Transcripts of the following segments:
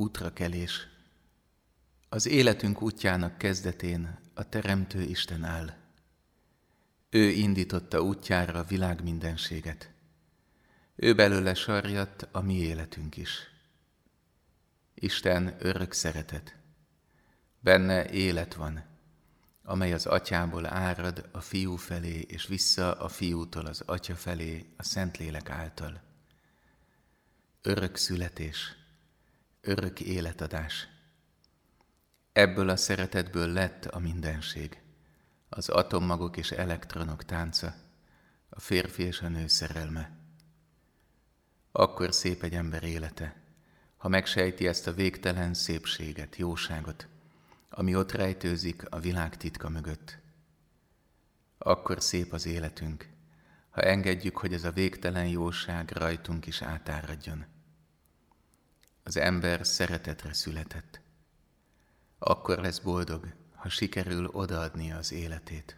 Útrakelés Az életünk útjának kezdetén a Teremtő Isten áll. Ő indította útjára a világ mindenséget. Ő belőle sarjadt a mi életünk is. Isten örök szeretet. Benne élet van, amely az atyából árad a fiú felé, és vissza a fiútól az atya felé a Szentlélek által. Örök születés, örök életadás. Ebből a szeretetből lett a mindenség, az atommagok és elektronok tánca, a férfi és a nő szerelme. Akkor szép egy ember élete, ha megsejti ezt a végtelen szépséget, jóságot, ami ott rejtőzik a világ titka mögött. Akkor szép az életünk, ha engedjük, hogy ez a végtelen jóság rajtunk is átáradjon. Az ember szeretetre született. Akkor lesz boldog, ha sikerül odaadnia az életét.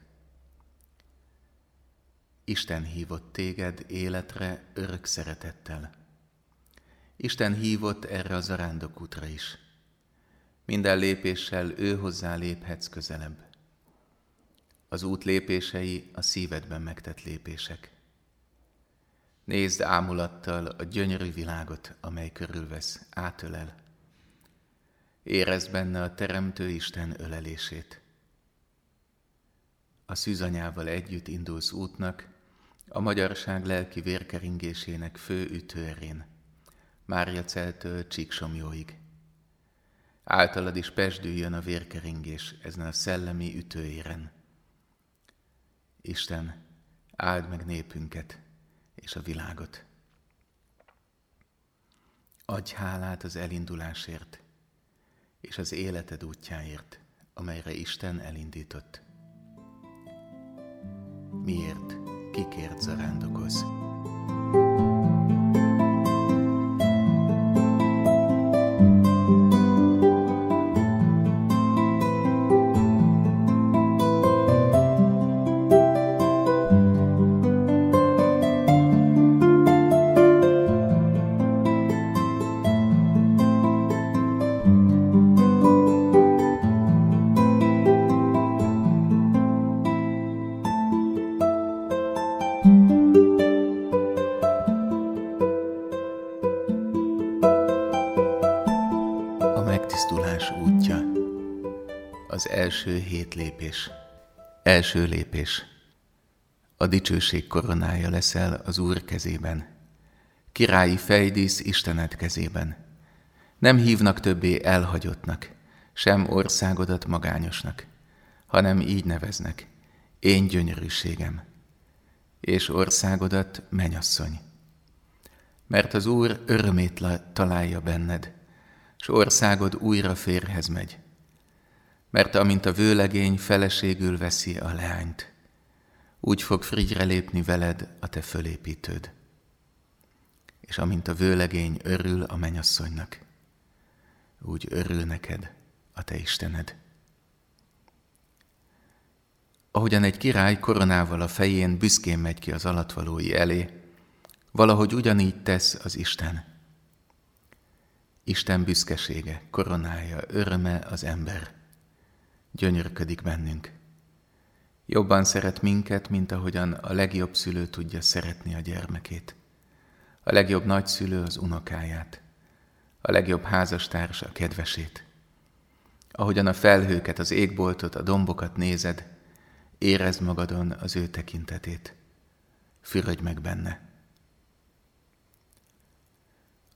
Isten hívott téged életre örök szeretettel. Isten hívott erre a zarándokútra is. Minden lépéssel ő hozzá léphetsz közelebb. Az út lépései a szívedben megtett lépések. Nézd ámulattal a gyönyörű világot, amely körülvesz, átölel. Érezd benne a Teremtő Isten ölelését. A szűzanyával együtt indulsz útnak, a magyarság lelki vérkeringésének fő ütőerén, Mária celtől Csíksomjóig. Általad is pesdüljön a vérkeringés ezen a szellemi ütőéren. Isten, áld meg népünket és a világot. Adj hálát az elindulásért és az életed útjáért, amelyre Isten elindított. Miért? Kikért zarándokoz? Megtisztulás útja. Az első hét lépés. Első lépés. A dicsőség koronája leszel az Úr kezében. Királyi fejdísz Istenet kezében. Nem hívnak többé elhagyottnak, sem országodat magányosnak, hanem így neveznek. Én gyönyörűségem, és országodat menyasszony. Mert az Úr örömét találja benned, s országod újra férhez megy. Mert amint a vőlegény feleségül veszi a leányt, úgy fog frigyre lépni veled a te fölépítőd. És amint a vőlegény örül a menyasszonynak, úgy örül neked a te Istened. Ahogyan egy király koronával a fején büszkén megy ki az alatvalói elé, valahogy ugyanígy tesz az Isten – Isten büszkesége, koronája, öröme az ember. Gyönyörködik bennünk. Jobban szeret minket, mint ahogyan a legjobb szülő tudja szeretni a gyermekét. A legjobb nagyszülő az unokáját. A legjobb házastárs a kedvesét. Ahogyan a felhőket, az égboltot, a dombokat nézed, érezd magadon az ő tekintetét. Fürödj meg benne.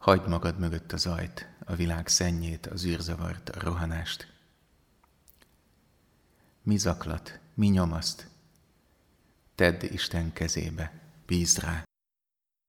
Hagyd magad mögött az ajt, a világ szennyét, az űrzavart, a rohanást. Mi zaklat, mi nyomaszt? Tedd Isten kezébe, bízd rá.